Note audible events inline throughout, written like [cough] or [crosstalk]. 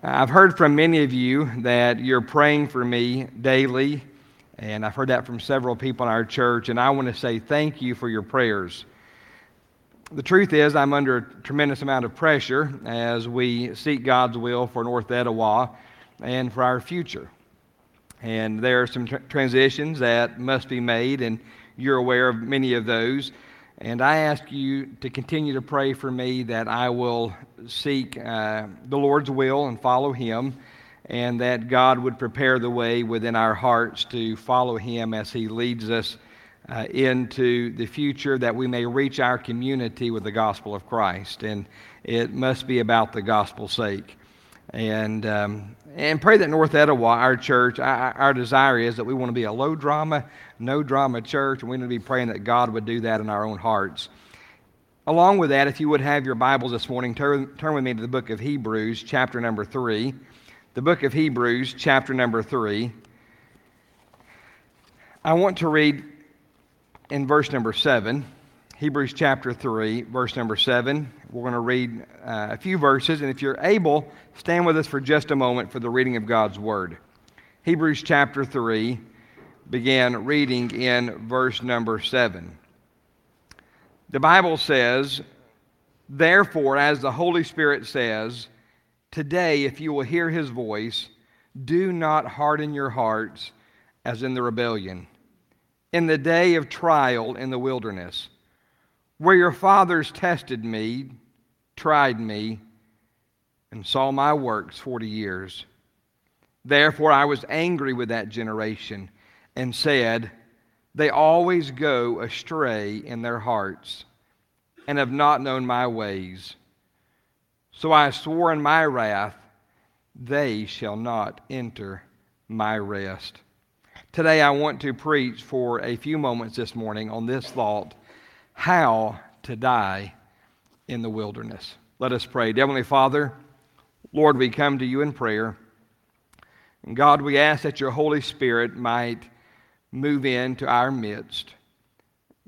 I've heard from many of you that you're praying for me daily, and I've heard that from several people in our church, and I want to say thank you for your prayers. The truth is, I'm under a tremendous amount of pressure as we seek God's will for North Etowah and for our future. And there are some tr- transitions that must be made, and you're aware of many of those. And I ask you to continue to pray for me that I will seek uh, the Lord's will and follow Him, and that God would prepare the way within our hearts to follow Him as He leads us uh, into the future, that we may reach our community with the gospel of Christ. And it must be about the gospel's sake. And, um, and pray that North Etowah, our church, our, our desire is that we want to be a low drama, no drama church, and we need to be praying that God would do that in our own hearts. Along with that, if you would have your Bibles this morning, turn, turn with me to the book of Hebrews, chapter number 3. The book of Hebrews, chapter number 3. I want to read in verse number 7. Hebrews chapter 3, verse number 7. We're going to read uh, a few verses, and if you're able, stand with us for just a moment for the reading of God's Word. Hebrews chapter 3, began reading in verse number 7. The Bible says, Therefore, as the Holy Spirit says, Today, if you will hear his voice, do not harden your hearts as in the rebellion, in the day of trial in the wilderness, where your fathers tested me, tried me, and saw my works forty years. Therefore, I was angry with that generation and said, They always go astray in their hearts and have not known my ways. So I swore in my wrath, They shall not enter my rest. Today, I want to preach for a few moments this morning on this thought how to die in the wilderness. Let us pray. Heavenly Father, Lord, we come to you in prayer. And God, we ask that your Holy Spirit might move into our midst.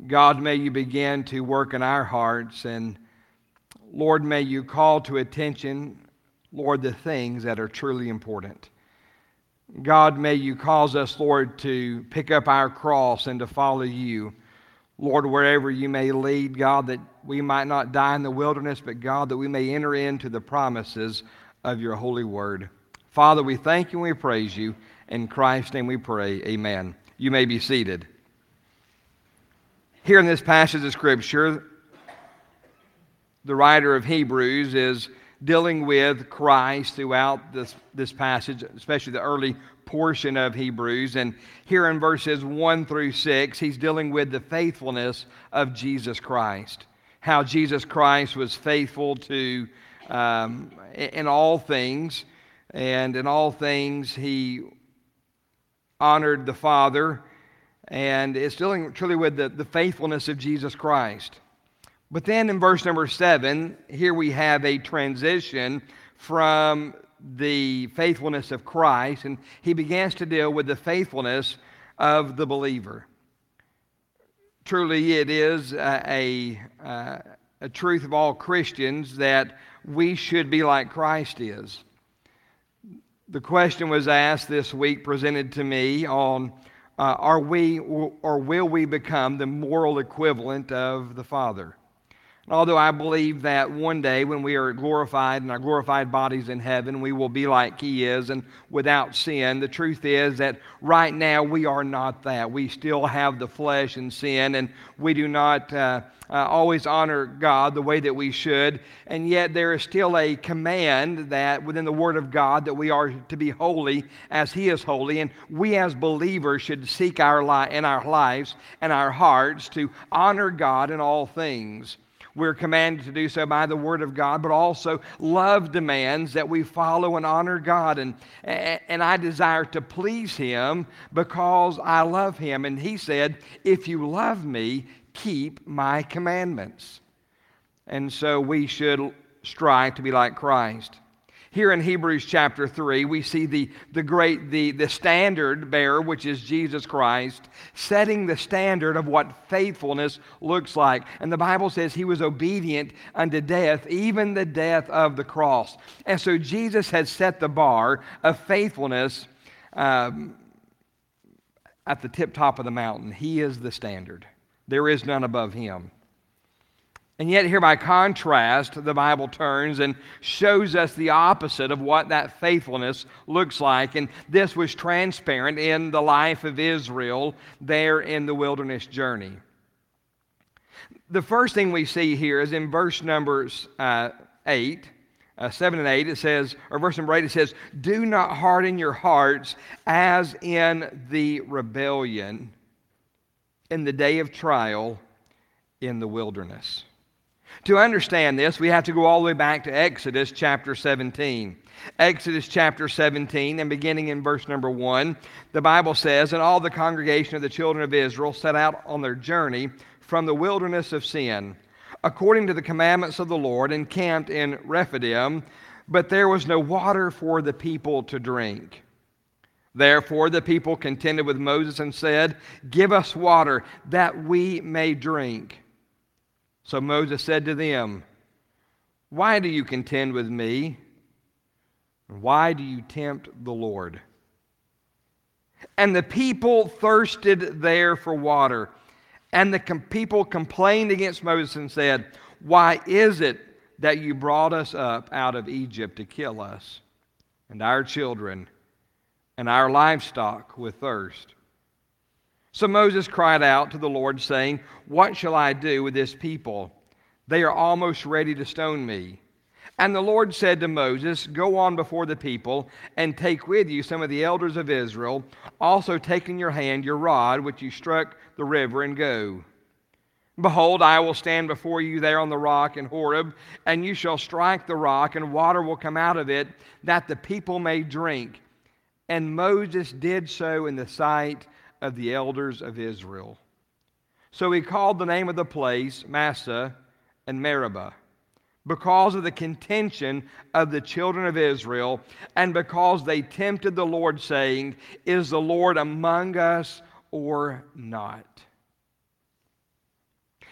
God, may you begin to work in our hearts, and Lord, may you call to attention, Lord, the things that are truly important. God, may you cause us, Lord, to pick up our cross and to follow you. Lord, wherever you may lead, God, that we might not die in the wilderness, but God, that we may enter into the promises of your holy word. Father, we thank you and we praise you. In Christ's name we pray. Amen. You may be seated. Here in this passage of Scripture, the writer of Hebrews is dealing with Christ throughout this, this passage, especially the early portion of Hebrews. And here in verses 1 through 6, he's dealing with the faithfulness of Jesus Christ. How Jesus Christ was faithful to um, in all things, and in all things he honored the Father, and it's dealing truly with the, the faithfulness of Jesus Christ. But then in verse number seven, here we have a transition from the faithfulness of Christ, and he begins to deal with the faithfulness of the believer. Truly, it is a, a, a truth of all Christians that we should be like Christ is. The question was asked this week, presented to me on uh, are we or will we become the moral equivalent of the Father? Although I believe that one day when we are glorified and our glorified bodies in heaven, we will be like He is and without sin, the truth is that right now we are not that. We still have the flesh and sin, and we do not uh, uh, always honor God the way that we should. And yet there is still a command that within the Word of God that we are to be holy as He is holy. And we as believers should seek our li- in our lives and our hearts to honor God in all things. We're commanded to do so by the Word of God, but also love demands that we follow and honor God. And, and I desire to please Him because I love Him. And He said, If you love me, keep my commandments. And so we should strive to be like Christ. Here in Hebrews chapter 3, we see the, the great, the, the standard bearer, which is Jesus Christ, setting the standard of what faithfulness looks like. And the Bible says he was obedient unto death, even the death of the cross. And so Jesus has set the bar of faithfulness um, at the tip top of the mountain. He is the standard, there is none above him. And yet, here by contrast, the Bible turns and shows us the opposite of what that faithfulness looks like. And this was transparent in the life of Israel there in the wilderness journey. The first thing we see here is in verse numbers uh, 8, uh, 7 and 8, it says, or verse number 8, it says, Do not harden your hearts as in the rebellion in the day of trial in the wilderness. To understand this, we have to go all the way back to Exodus chapter 17. Exodus chapter 17, and beginning in verse number 1, the Bible says, And all the congregation of the children of Israel set out on their journey from the wilderness of sin, according to the commandments of the Lord, and camped in Rephidim, but there was no water for the people to drink. Therefore, the people contended with Moses and said, Give us water that we may drink. So Moses said to them, Why do you contend with me? Why do you tempt the Lord? And the people thirsted there for water. And the people complained against Moses and said, Why is it that you brought us up out of Egypt to kill us and our children and our livestock with thirst? So Moses cried out to the Lord, saying, What shall I do with this people? They are almost ready to stone me. And the Lord said to Moses, Go on before the people, and take with you some of the elders of Israel. Also take in your hand your rod, which you struck the river, and go. Behold, I will stand before you there on the rock in Horeb, and you shall strike the rock, and water will come out of it, that the people may drink. And Moses did so in the sight of the elders of Israel. So he called the name of the place Massah and Meribah because of the contention of the children of Israel and because they tempted the Lord, saying, Is the Lord among us or not?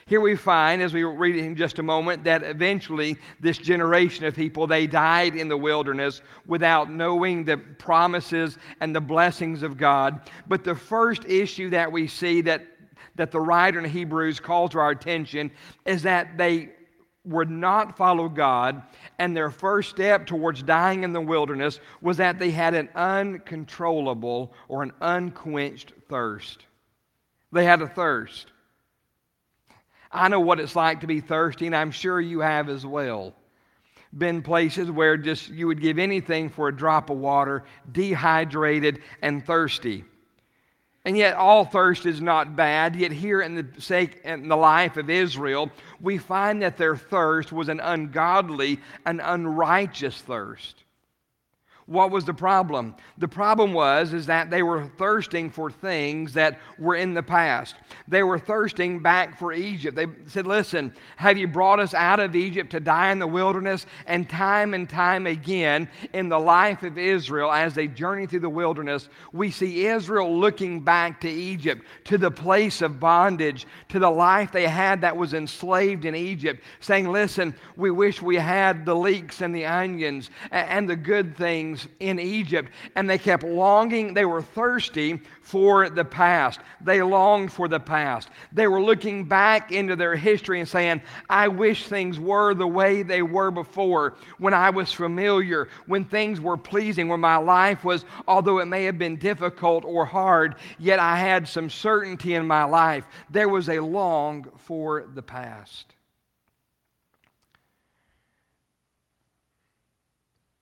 Here we find, as we read in just a moment, that eventually this generation of people, they died in the wilderness without knowing the promises and the blessings of God. But the first issue that we see that, that the writer in Hebrews calls to our attention is that they would not follow God, and their first step towards dying in the wilderness was that they had an uncontrollable or an unquenched thirst. They had a thirst. I know what it's like to be thirsty, and I'm sure you have as well. Been places where just you would give anything for a drop of water, dehydrated and thirsty. And yet, all thirst is not bad. Yet, here in the sake in the life of Israel, we find that their thirst was an ungodly, an unrighteous thirst. What was the problem? The problem was is that they were thirsting for things that were in the past. They were thirsting back for Egypt. They said, "Listen, have you brought us out of Egypt to die in the wilderness?" And time and time again in the life of Israel as they journey through the wilderness, we see Israel looking back to Egypt, to the place of bondage, to the life they had that was enslaved in Egypt, saying, "Listen, we wish we had the leeks and the onions and the good things things in Egypt, and they kept longing. They were thirsty for the past. They longed for the past. They were looking back into their history and saying, I wish things were the way they were before, when I was familiar, when things were pleasing, when my life was, although it may have been difficult or hard, yet I had some certainty in my life. There was a long for the past.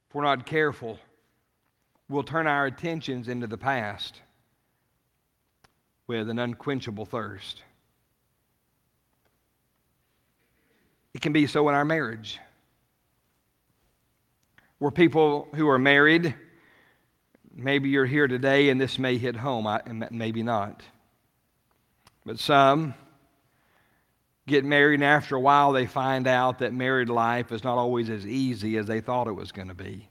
If we're not careful, we'll turn our attentions into the past with an unquenchable thirst. It can be so in our marriage. Where people who are married, maybe you're here today and this may hit home, and maybe not. But some get married, and after a while, they find out that married life is not always as easy as they thought it was going to be.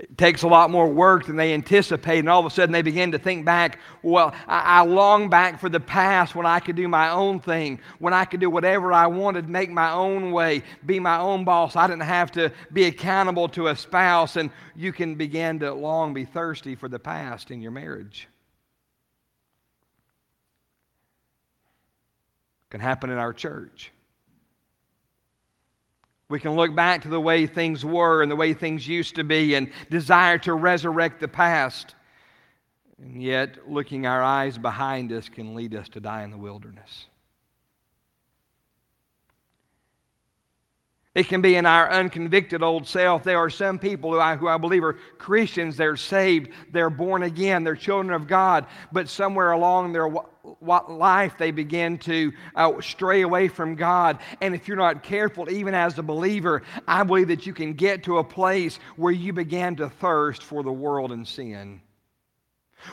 It takes a lot more work than they anticipate, and all of a sudden they begin to think back. Well, I, I, long back for the past when I could do my own thing, when I could do whatever I wanted, make my own way, be my own boss. I didn't have to be accountable to a spouse, and you can begin to long be thirsty for the past in your marriage. It can happen in our church. We can look back to the way things were and the way things used to be and desire to resurrect the past. And yet, looking our eyes behind us can lead us to die in the wilderness. It can be in our unconvicted old self. There are some people who I, who I believe are Christians. They're saved. They're born again. They're children of God. But somewhere along their life, they begin to uh, stray away from God. And if you're not careful, even as a believer, I believe that you can get to a place where you begin to thirst for the world and sin.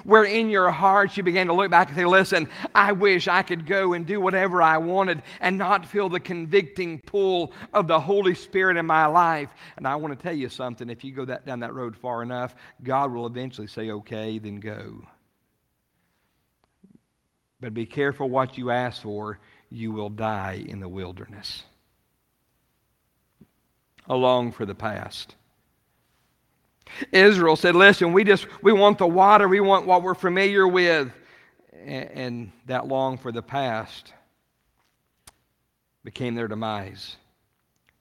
Where in your heart you begin to look back and say, Listen, I wish I could go and do whatever I wanted and not feel the convicting pull of the Holy Spirit in my life. And I want to tell you something if you go that, down that road far enough, God will eventually say, Okay, then go. But be careful what you ask for, you will die in the wilderness. Along for the past. Israel said, Listen, we just we want the water, we want what we're familiar with. And, and that long for the past became their demise.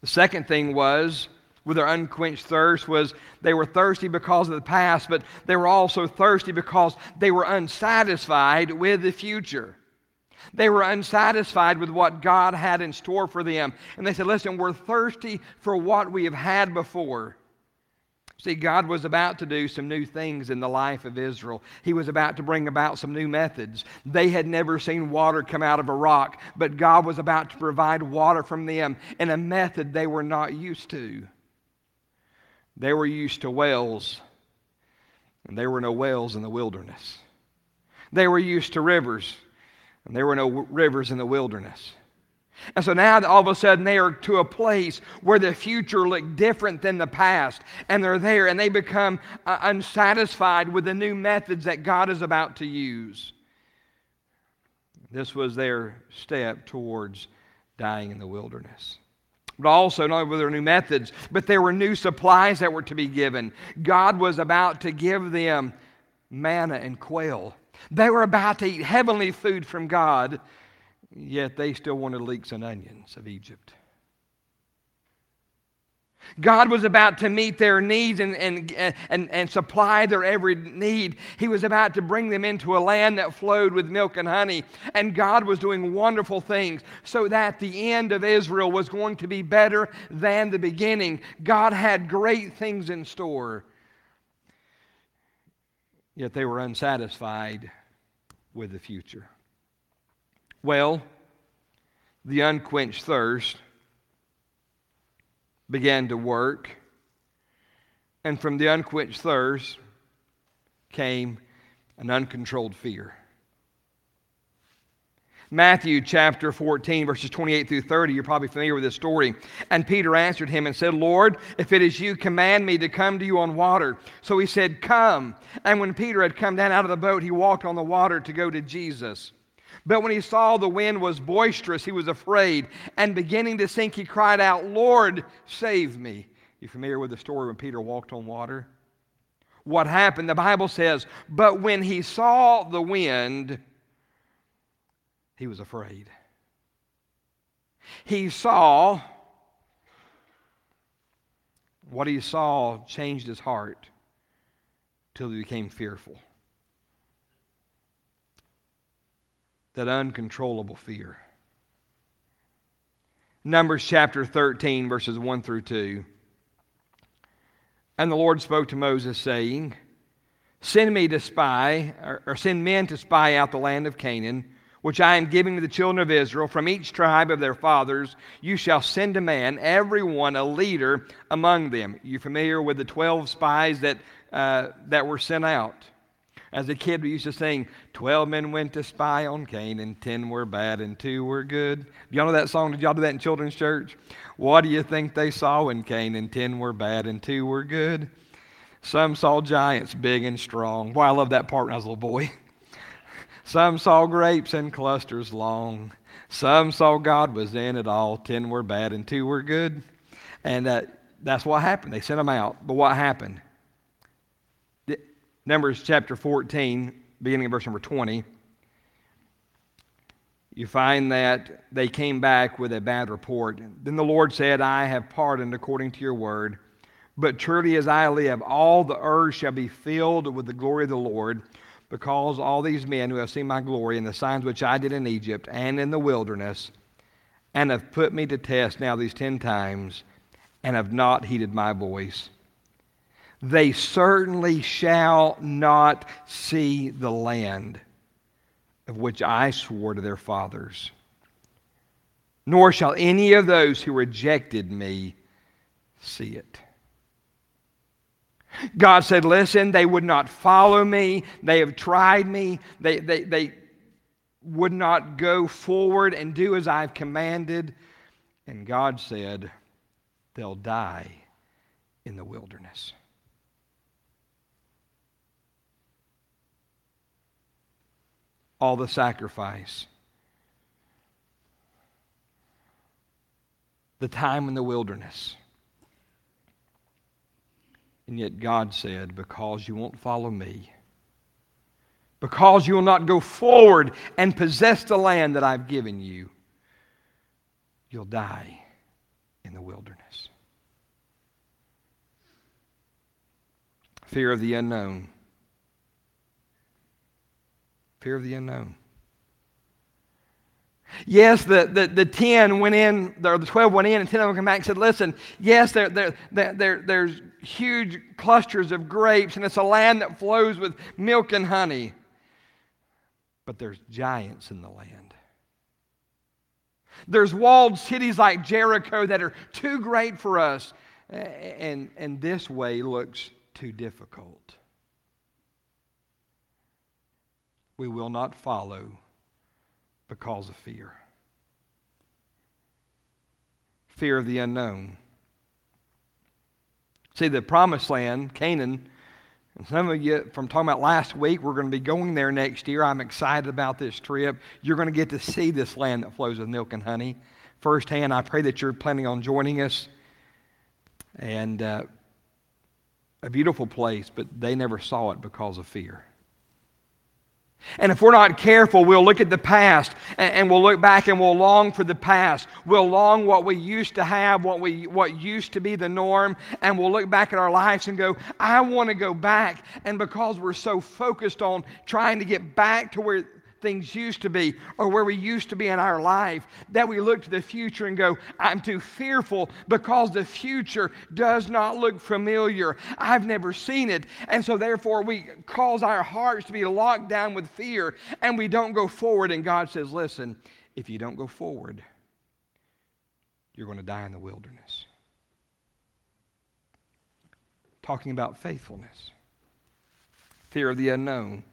The second thing was with their unquenched thirst was they were thirsty because of the past, but they were also thirsty because they were unsatisfied with the future. They were unsatisfied with what God had in store for them. And they said, Listen, we're thirsty for what we have had before. See, God was about to do some new things in the life of Israel. He was about to bring about some new methods. They had never seen water come out of a rock, but God was about to provide water from them in a method they were not used to. They were used to wells, and there were no wells in the wilderness. They were used to rivers, and there were no rivers in the wilderness. And so now all of a sudden they are to a place where the future looked different than the past. And they're there and they become uh, unsatisfied with the new methods that God is about to use. This was their step towards dying in the wilderness. But also, not only were there new methods, but there were new supplies that were to be given. God was about to give them manna and quail. They were about to eat heavenly food from God Yet they still wanted leeks and onions of Egypt. God was about to meet their needs and, and, and, and supply their every need. He was about to bring them into a land that flowed with milk and honey. And God was doing wonderful things so that the end of Israel was going to be better than the beginning. God had great things in store. Yet they were unsatisfied with the future. Well, the unquenched thirst began to work, and from the unquenched thirst came an uncontrolled fear. Matthew chapter 14, verses 28 through 30, you're probably familiar with this story. And Peter answered him and said, Lord, if it is you, command me to come to you on water. So he said, Come. And when Peter had come down out of the boat, he walked on the water to go to Jesus. But when he saw the wind was boisterous, he was afraid, and beginning to sink, he cried out, Lord, save me. You familiar with the story when Peter walked on water? What happened? The Bible says, But when he saw the wind, he was afraid. He saw what he saw changed his heart till he became fearful. That uncontrollable fear. Numbers chapter 13, verses 1 through 2. And the Lord spoke to Moses, saying, Send me to spy, or, or send men to spy out the land of Canaan, which I am giving to the children of Israel. From each tribe of their fathers, you shall send a man, every one a leader among them. You familiar with the 12 spies that, uh, that were sent out? As a kid, we used to sing, 12 men went to spy on Canaan, and 10 were bad and 2 were good. Do y'all know that song? Did y'all do that in children's church? What do you think they saw in Canaan, and 10 were bad and 2 were good. Some saw giants big and strong. Boy, I love that part when I was a little boy. [laughs] Some saw grapes in clusters long. Some saw God was in it all. Ten were bad and two were good. And uh, that's what happened. They sent them out. But what happened? Numbers chapter 14, beginning of verse number 20, you find that they came back with a bad report. Then the Lord said, I have pardoned according to your word. But truly as I live, all the earth shall be filled with the glory of the Lord, because all these men who have seen my glory and the signs which I did in Egypt and in the wilderness, and have put me to test now these ten times, and have not heeded my voice, they certainly shall not see the land of which I swore to their fathers. Nor shall any of those who rejected me see it. God said, Listen, they would not follow me. They have tried me. They, they, they would not go forward and do as I've commanded. And God said, They'll die in the wilderness. All the sacrifice, the time in the wilderness and yet God said, Because you won't follow me, because you will not go forward and possess the land that I've given you, you'll die in the wilderness. Fear of the unknown. Fear of the unknown. Yes, the, the, the 10 went in, or the 12 went in, and 10 of them came back and said, Listen, yes, there, there, there, there's huge clusters of grapes, and it's a land that flows with milk and honey. But there's giants in the land. There's walled cities like Jericho that are too great for us, and, and this way looks too difficult. We will not follow because of fear. Fear of the unknown. See, the promised land, Canaan, and some of you, from talking about last week, we're going to be going there next year. I'm excited about this trip. You're going to get to see this land that flows with milk and honey firsthand. I pray that you're planning on joining us. And uh, a beautiful place, but they never saw it because of fear. And if we're not careful, we'll look at the past and, we'll look back and we'll long for the past. We'll long what we used to have, what, we, what used to be the norm, and we'll look back at our lives and go, I want to go back. And because we're so focused on trying to get back to where things used to be or where we used to be in our life, that we look to the future and go, I'm too fearful because the future does not look familiar. I've never seen it. And so, therefore, we cause our hearts to be locked down with fear and we don't go forward. And God says, Listen, if you don't go forward, you're going to die in the wilderness. Talking about faithfulness, fear of the unknown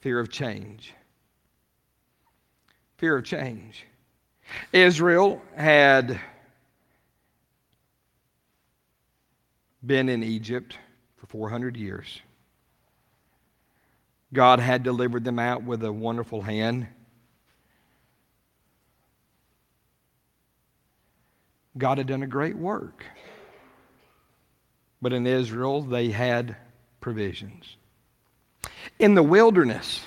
fear of change. Fear of change. Israel had been in Egypt for 400 years. God had delivered them out with a wonderful hand. God had done a great work. But in Israel, they had provisions in the wilderness.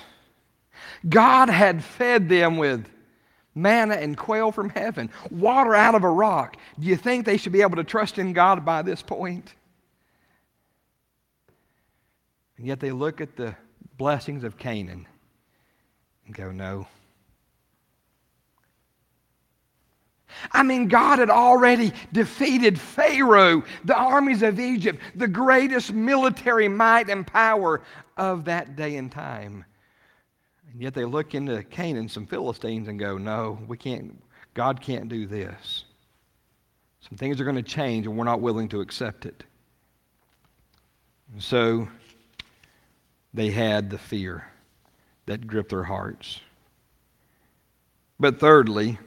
God had fed them with manna and quail from heaven, water out of a rock. Do you think they should be able to trust in God by this point? And yet they look at the blessings of Canaan and go, no. I mean, God had already defeated Pharaoh, the armies of Egypt, the greatest military might and power of that day and time. And yet they look into Canaan, some Philistines, and go, no, we can't, God can't do this. Some things are going to change, and we're not willing to accept it. And so they had the fear that gripped their hearts. But thirdly,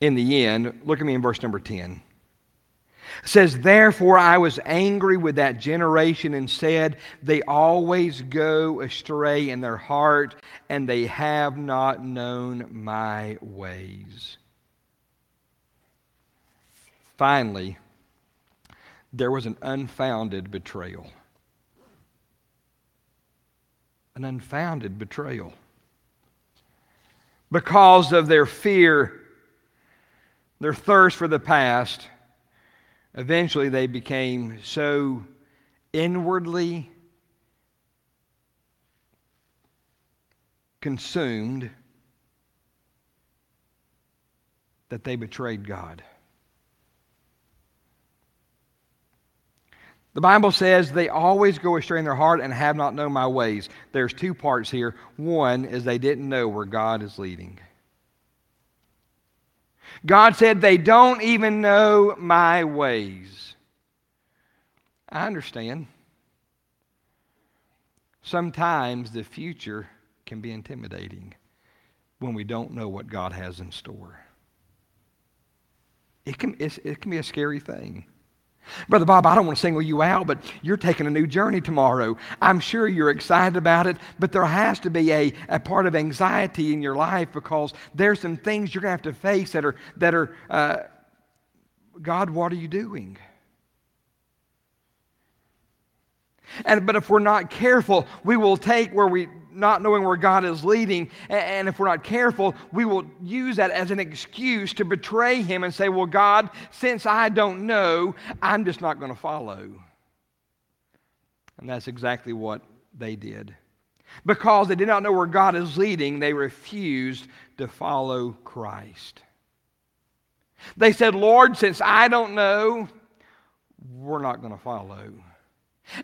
in the end, look at me in verse number 10. It says, Therefore I was angry with that generation and said, They always go astray in their heart, and they have not known my ways. Finally, there was an unfounded betrayal. An unfounded betrayal. Because of their fear, their thirst for the past, eventually they became so inwardly consumed that they betrayed God. The Bible says they always go astray in their heart and have not known my ways. There's two parts here. One is they didn't know where God is leading. God said they don't even know my ways. I understand. Sometimes the future can be intimidating when we don't know what God has in store. It can, it can be a scary thing. Brother Bob, I don't want to single you out, but you're taking a new journey tomorrow. I'm sure you're excited about it, but there has to be a, a part of anxiety in your life because there's some things you're going to have to face that are, that are uh, God, what are you doing? And, but if we're not careful, we will take where we not knowing where God is leading. And if we're not careful, we will use that as an excuse to betray Him and say, Well, God, since I don't know, I'm just not going to follow. And that's exactly what they did. Because they did not know where God is leading, they refused to follow Christ. They said, Lord, since I don't know, we're not going to follow.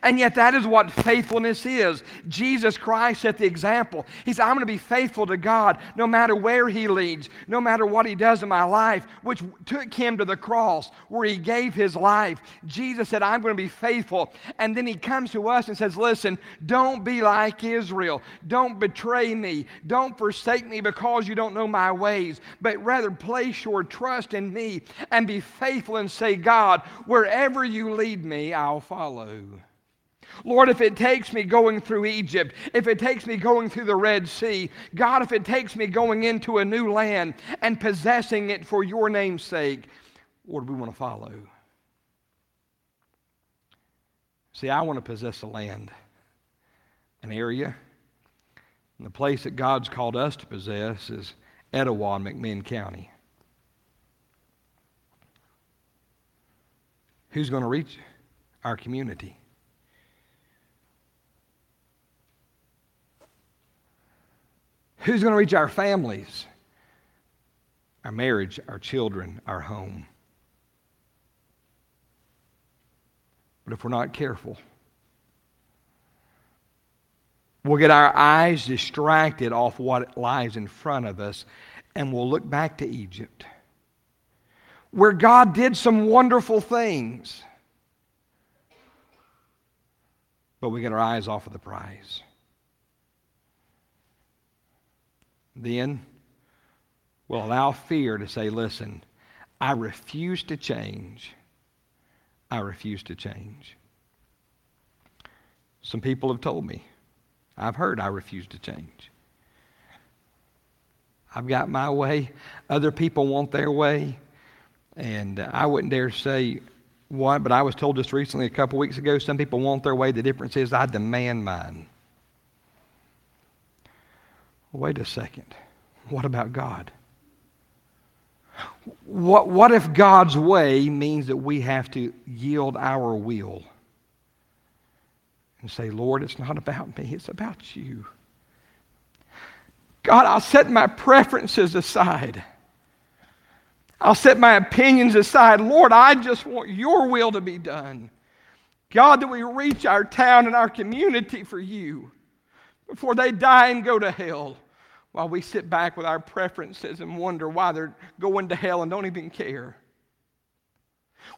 And yet, that is what faithfulness is. Jesus Christ set the example. He said, I'm going to be faithful to God no matter where He leads, no matter what He does in my life, which took Him to the cross where He gave His life. Jesus said, I'm going to be faithful. And then He comes to us and says, Listen, don't be like Israel. Don't betray me. Don't forsake me because you don't know my ways, but rather place your trust in me and be faithful and say, God, wherever you lead me, I'll follow. Lord, if it takes me going through Egypt, if it takes me going through the Red Sea, God, if it takes me going into a new land and possessing it for your name's sake, Lord, we want to follow. See, I want to possess a land, an area. And the place that God's called us to possess is Etowah in McMinn County. Who's going to reach our community? Who's going to reach our families, our marriage, our children, our home? But if we're not careful, we'll get our eyes distracted off what lies in front of us and we'll look back to Egypt, where God did some wonderful things. But we get our eyes off of the prize. Then will allow fear to say, listen, I refuse to change. I refuse to change. Some people have told me, I've heard I refuse to change. I've got my way. Other people want their way. And I wouldn't dare say what, but I was told just recently, a couple weeks ago, some people want their way. The difference is I demand mine. Wait a second. What about God? What, what if God's way means that we have to yield our will and say, Lord, it's not about me, it's about you? God, I'll set my preferences aside. I'll set my opinions aside. Lord, I just want your will to be done. God, that we reach our town and our community for you before they die and go to hell while we sit back with our preferences and wonder why they're going to hell and don't even care.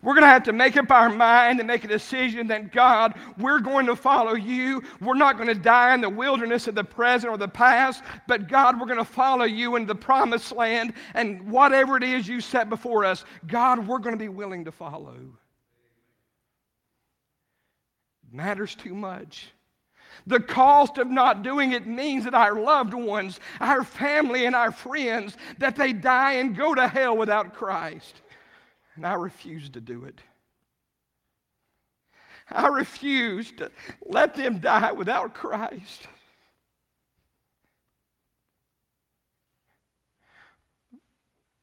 We're going to have to make up our mind and make a decision that God, we're going to follow you. We're not going to die in the wilderness of the present or the past, but God, we're going to follow you into the promised land. And whatever it is you set before us, God, we're going to be willing to follow. Matters too much. The cost of not doing it means that our loved ones, our family, and our friends, that they die and go to hell without Christ. And I refuse to do it. I refuse to let them die without Christ.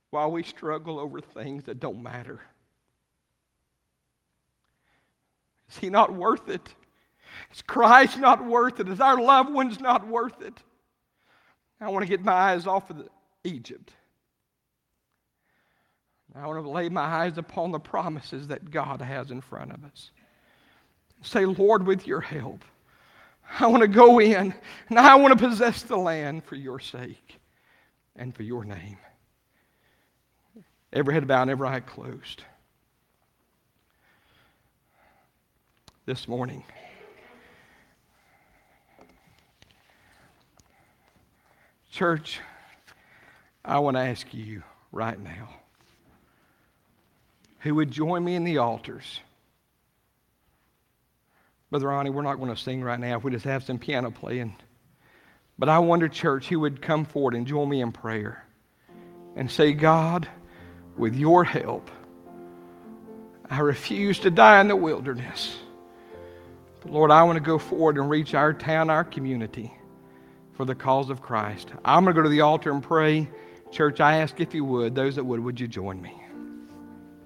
While we struggle over things that don't matter. Is he not worth it? Is Christ not worth it? Is our loved ones not worth it? I want to get my eyes off of Egypt. I want to lay my eyes upon the promises that God has in front of us. Say, Lord, with your help, I want to go in and I want to possess the land for your sake and for your name. Every head bowed every eye closed. This morning. Church, I want to ask you right now who would join me in the altars. Brother Ronnie, we're not going to sing right now. We just have some piano playing. But I wonder, church, who would come forward and join me in prayer and say, God, with your help, I refuse to die in the wilderness. But Lord, I want to go forward and reach our town, our community for the cause of Christ. I'm going to go to the altar and pray. Church, I ask if you would, those that would, would you join me?